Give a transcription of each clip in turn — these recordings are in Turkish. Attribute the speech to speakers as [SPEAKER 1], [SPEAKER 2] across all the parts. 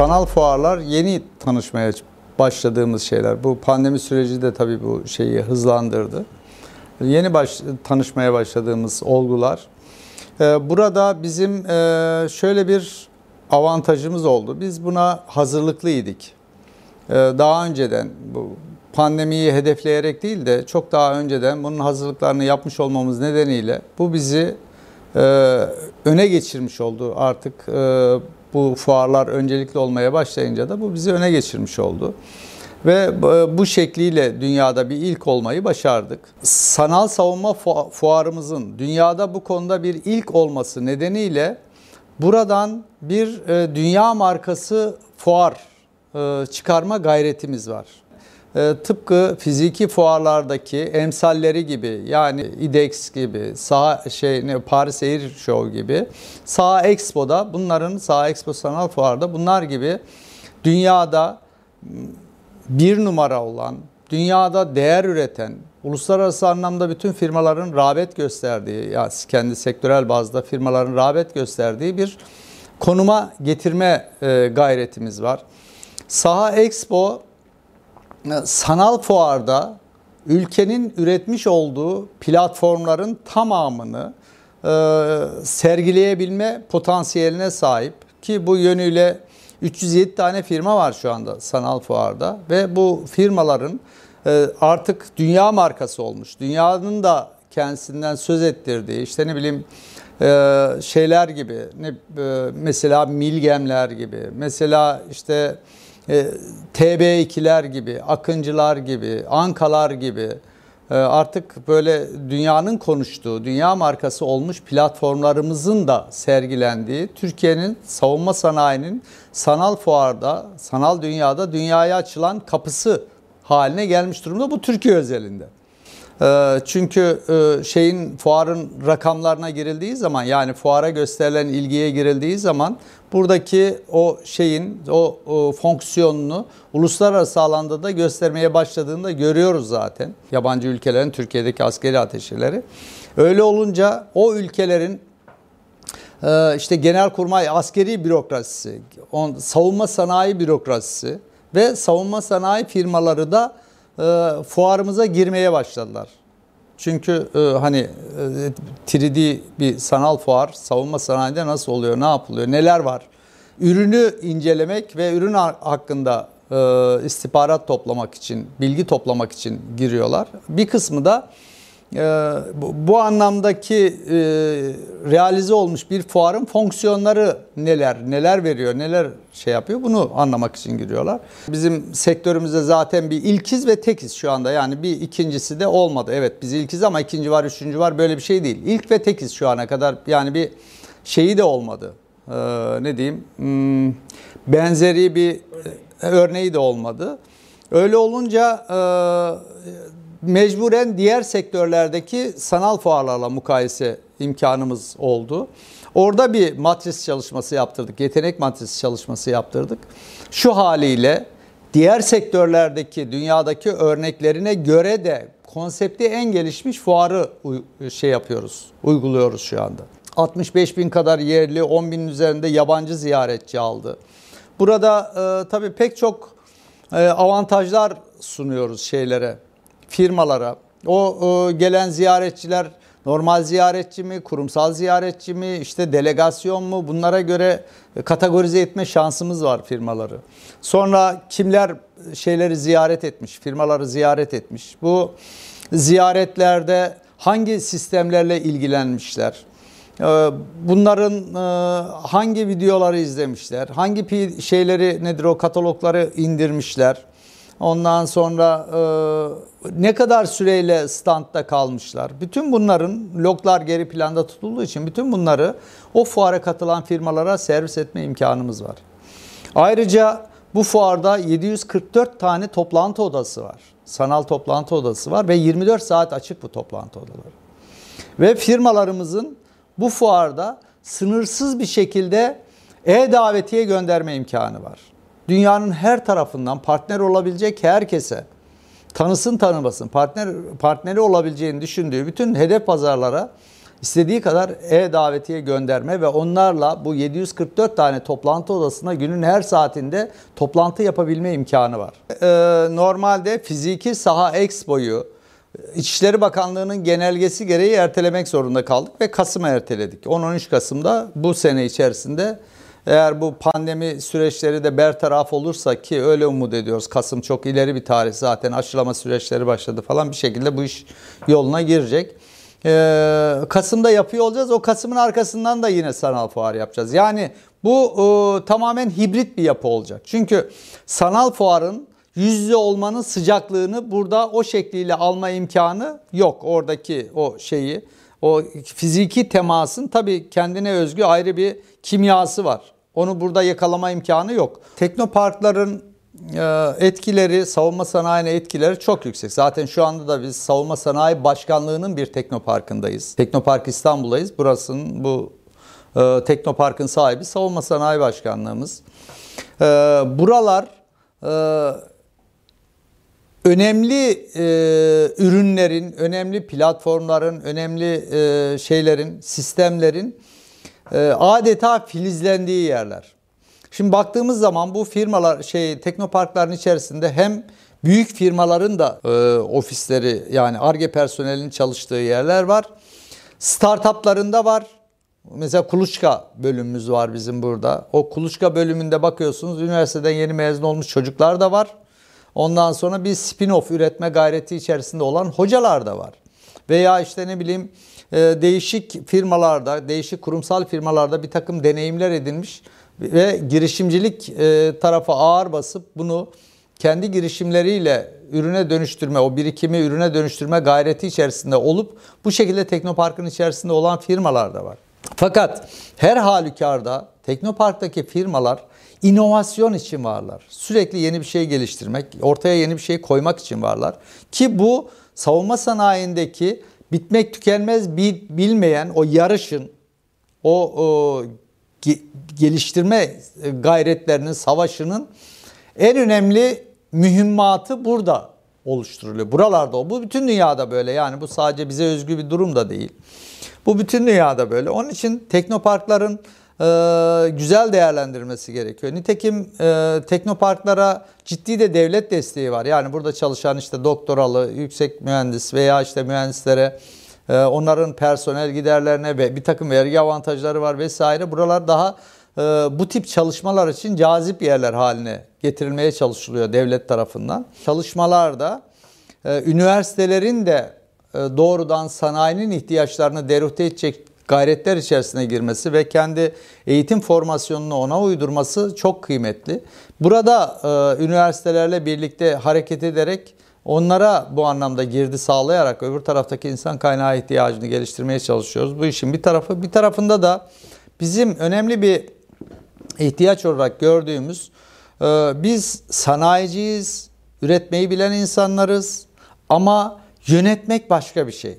[SPEAKER 1] sanal fuarlar yeni tanışmaya başladığımız şeyler. Bu pandemi süreci de tabii bu şeyi hızlandırdı. Yeni baş, tanışmaya başladığımız olgular. Ee, burada bizim e, şöyle bir avantajımız oldu. Biz buna hazırlıklıydık. Ee, daha önceden bu pandemiyi hedefleyerek değil de çok daha önceden bunun hazırlıklarını yapmış olmamız nedeniyle bu bizi e, öne geçirmiş oldu. Artık e, bu fuarlar öncelikli olmaya başlayınca da bu bizi öne geçirmiş oldu. Ve bu şekliyle dünyada bir ilk olmayı başardık. Sanal savunma fuarımızın dünyada bu konuda bir ilk olması nedeniyle buradan bir e, dünya markası fuar e, çıkarma gayretimiz var. E, tıpkı fiziki fuarlardaki emsalleri gibi yani IDEX gibi, sağ şey ne Paris Air Show gibi, Sağ Expo'da bunların Sağ Expo Sanal Fuar'da bunlar gibi dünyada bir numara olan, dünyada değer üreten, uluslararası anlamda bütün firmaların rağbet gösterdiği, ya kendi sektörel bazda firmaların rağbet gösterdiği bir konuma getirme e, gayretimiz var. Saha Expo sanal fuarda ülkenin üretmiş olduğu platformların tamamını e, sergileyebilme potansiyeline sahip ki bu yönüyle 307 tane firma var şu anda sanal fuarda ve bu firmaların e, artık dünya markası olmuş. Dünyanın da kendisinden söz ettirdiği işte ne bileyim e, şeyler gibi ne mesela Milgemler gibi mesela işte TB2'ler gibi, Akıncılar gibi, Ankalar gibi ee, artık böyle dünyanın konuştuğu, dünya markası olmuş platformlarımızın da sergilendiği Türkiye'nin savunma sanayinin sanal fuarda, sanal dünyada dünyaya açılan kapısı haline gelmiş durumda. Bu Türkiye özelinde. Ee, çünkü e, şeyin fuarın rakamlarına girildiği zaman yani fuara gösterilen ilgiye girildiği zaman buradaki o şeyin o, fonksiyonunu uluslararası alanda da göstermeye başladığını görüyoruz zaten. Yabancı ülkelerin Türkiye'deki askeri ateşeleri. Öyle olunca o ülkelerin e, işte genelkurmay askeri bürokrasisi, savunma sanayi bürokrasisi ve savunma sanayi firmaları da e, fuarımıza girmeye başladılar. Çünkü e, hani e, 3D bir sanal fuar savunma sanayinde nasıl oluyor, ne yapılıyor, neler var? Ürünü incelemek ve ürün hakkında e, istihbarat toplamak için, bilgi toplamak için giriyorlar. Bir kısmı da bu anlamdaki e, realize olmuş bir fuarın fonksiyonları neler, neler veriyor, neler şey yapıyor bunu anlamak için giriyorlar. Bizim sektörümüzde zaten bir ilkiz ve tekiz şu anda yani bir ikincisi de olmadı. Evet biz ilkiz ama ikinci var, üçüncü var böyle bir şey değil. İlk ve tekiz şu ana kadar yani bir şeyi de olmadı. Ee, ne diyeyim hmm, benzeri bir örneği de olmadı. Öyle olunca e, mecburen diğer sektörlerdeki sanal fuarlarla mukayese imkanımız oldu. Orada bir matris çalışması yaptırdık. Yetenek matris çalışması yaptırdık. Şu haliyle diğer sektörlerdeki dünyadaki örneklerine göre de konsepti en gelişmiş fuarı şey yapıyoruz, uyguluyoruz şu anda. 65 bin kadar yerli, 10 binin üzerinde yabancı ziyaretçi aldı. Burada e, tabii pek çok e, avantajlar sunuyoruz şeylere, firmalara. O e, gelen ziyaretçiler normal ziyaretçi mi, kurumsal ziyaretçi mi, işte delegasyon mu bunlara göre kategorize etme şansımız var firmaları. Sonra kimler şeyleri ziyaret etmiş, firmaları ziyaret etmiş. Bu ziyaretlerde hangi sistemlerle ilgilenmişler? E, bunların e, hangi videoları izlemişler? Hangi şeyleri nedir o katalogları indirmişler? Ondan sonra e, ne kadar süreyle standta kalmışlar. Bütün bunların loglar geri planda tutulduğu için bütün bunları o fuara katılan firmalara servis etme imkanımız var. Ayrıca bu fuarda 744 tane toplantı odası var. Sanal toplantı odası var ve 24 saat açık bu toplantı odaları. Ve firmalarımızın bu fuarda sınırsız bir şekilde e-davetiye gönderme imkanı var dünyanın her tarafından partner olabilecek herkese tanısın tanımasın partner partneri olabileceğini düşündüğü bütün hedef pazarlara istediği kadar e-davetiye gönderme ve onlarla bu 744 tane toplantı odasına günün her saatinde toplantı yapabilme imkanı var. Ee, normalde fiziki saha expo'yu İçişleri Bakanlığı'nın genelgesi gereği ertelemek zorunda kaldık ve Kasım'a erteledik. 10-13 Kasım'da bu sene içerisinde eğer bu pandemi süreçleri de bertaraf olursa ki öyle umut ediyoruz. Kasım çok ileri bir tarih zaten aşılama süreçleri başladı falan bir şekilde bu iş yoluna girecek. Ee, Kasım'da yapıyor olacağız. O Kasım'ın arkasından da yine sanal fuar yapacağız. Yani bu e, tamamen hibrit bir yapı olacak. Çünkü sanal fuarın yüz olmanın sıcaklığını burada o şekliyle alma imkanı yok. Oradaki o şeyi, o fiziki temasın tabii kendine özgü ayrı bir kimyası var. Onu burada yakalama imkanı yok. Teknoparkların e, etkileri, savunma sanayine etkileri çok yüksek. Zaten şu anda da biz savunma sanayi başkanlığının bir teknoparkındayız. Teknopark İstanbul'dayız. Burasının bu e, teknoparkın sahibi savunma sanayi başkanlığımız. E, buralar önemli e, ürünlerin, önemli platformların, önemli e, şeylerin, sistemlerin e, adeta filizlendiği yerler. Şimdi baktığımız zaman bu firmalar şey teknoparkların içerisinde hem büyük firmaların da e, ofisleri yani ARGE personelinin çalıştığı yerler var. Startuplarında var. Mesela kuluçka bölümümüz var bizim burada. O kuluçka bölümünde bakıyorsunuz üniversiteden yeni mezun olmuş çocuklar da var. Ondan sonra bir spin-off üretme gayreti içerisinde olan hocalar da var. Veya işte ne bileyim e, değişik firmalarda, değişik kurumsal firmalarda bir takım deneyimler edinmiş ve girişimcilik e, tarafa ağır basıp bunu kendi girişimleriyle ürüne dönüştürme, o birikimi ürüne dönüştürme gayreti içerisinde olup bu şekilde Teknopark'ın içerisinde olan firmalar da var. Fakat her halükarda Teknopark'taki firmalar inovasyon için varlar. Sürekli yeni bir şey geliştirmek, ortaya yeni bir şey koymak için varlar. Ki bu savunma sanayindeki bitmek tükenmez bilmeyen o yarışın, o, o geliştirme gayretlerinin, savaşının en önemli mühimmatı burada oluşturuluyor. Buralarda o. Bu bütün dünyada böyle. Yani bu sadece bize özgü bir durum da değil. Bu bütün dünyada böyle. Onun için teknoparkların e, güzel değerlendirmesi gerekiyor. Nitekim e, teknoparklara ciddi de devlet desteği var. Yani burada çalışan işte doktoralı, yüksek mühendis veya işte mühendislere e, onların personel giderlerine ve bir takım vergi avantajları var vesaire. Buralar daha e, bu tip çalışmalar için cazip yerler haline getirilmeye çalışılıyor devlet tarafından. Çalışmalarda e, üniversitelerin de e, doğrudan sanayinin ihtiyaçlarını derute edecek gayretler içerisine girmesi ve kendi eğitim formasyonunu ona uydurması çok kıymetli. Burada e, üniversitelerle birlikte hareket ederek onlara bu anlamda girdi sağlayarak öbür taraftaki insan kaynağı ihtiyacını geliştirmeye çalışıyoruz. Bu işin bir tarafı. Bir tarafında da bizim önemli bir ihtiyaç olarak gördüğümüz e, biz sanayiciyiz, üretmeyi bilen insanlarız ama yönetmek başka bir şey.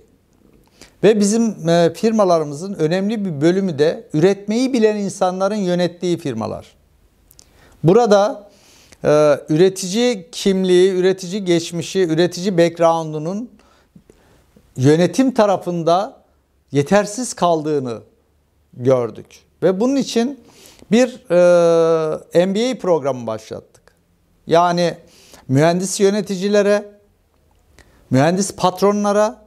[SPEAKER 1] Ve bizim e, firmalarımızın önemli bir bölümü de üretmeyi bilen insanların yönettiği firmalar. Burada e, üretici kimliği, üretici geçmişi, üretici background'unun yönetim tarafında yetersiz kaldığını gördük. Ve bunun için bir e, MBA programı başlattık. Yani mühendis yöneticilere, mühendis patronlara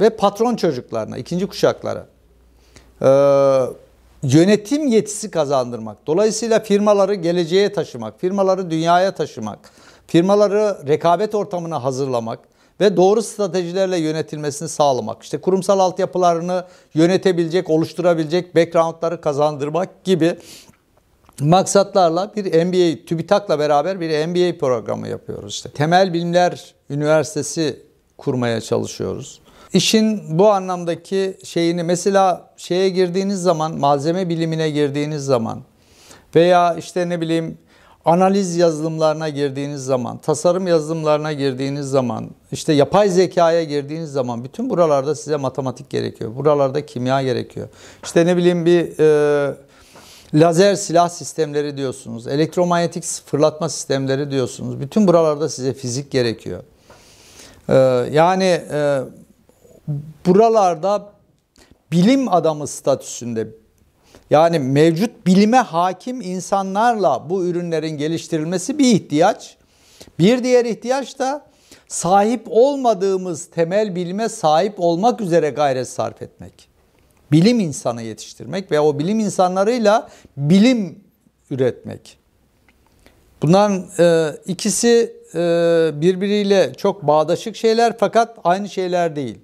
[SPEAKER 1] ve patron çocuklarına, ikinci kuşaklara e, yönetim yetisi kazandırmak. Dolayısıyla firmaları geleceğe taşımak, firmaları dünyaya taşımak, firmaları rekabet ortamına hazırlamak ve doğru stratejilerle yönetilmesini sağlamak. İşte kurumsal altyapılarını yönetebilecek, oluşturabilecek backgroundları kazandırmak gibi maksatlarla bir MBA, TÜBİTAK'la beraber bir MBA programı yapıyoruz. İşte Temel Bilimler Üniversitesi kurmaya çalışıyoruz. İşin bu anlamdaki şeyini mesela şeye girdiğiniz zaman, malzeme bilimine girdiğiniz zaman veya işte ne bileyim analiz yazılımlarına girdiğiniz zaman, tasarım yazılımlarına girdiğiniz zaman, işte yapay zekaya girdiğiniz zaman bütün buralarda size matematik gerekiyor. Buralarda kimya gerekiyor. İşte ne bileyim bir e, lazer silah sistemleri diyorsunuz, elektromanyetik fırlatma sistemleri diyorsunuz. Bütün buralarda size fizik gerekiyor. E, yani e, buralarda bilim adamı statüsünde yani mevcut bilime hakim insanlarla bu ürünlerin geliştirilmesi bir ihtiyaç. Bir diğer ihtiyaç da sahip olmadığımız temel bilime sahip olmak üzere gayret sarf etmek. Bilim insanı yetiştirmek ve o bilim insanlarıyla bilim üretmek. Bunların e, ikisi e, birbiriyle çok bağdaşık şeyler fakat aynı şeyler değil.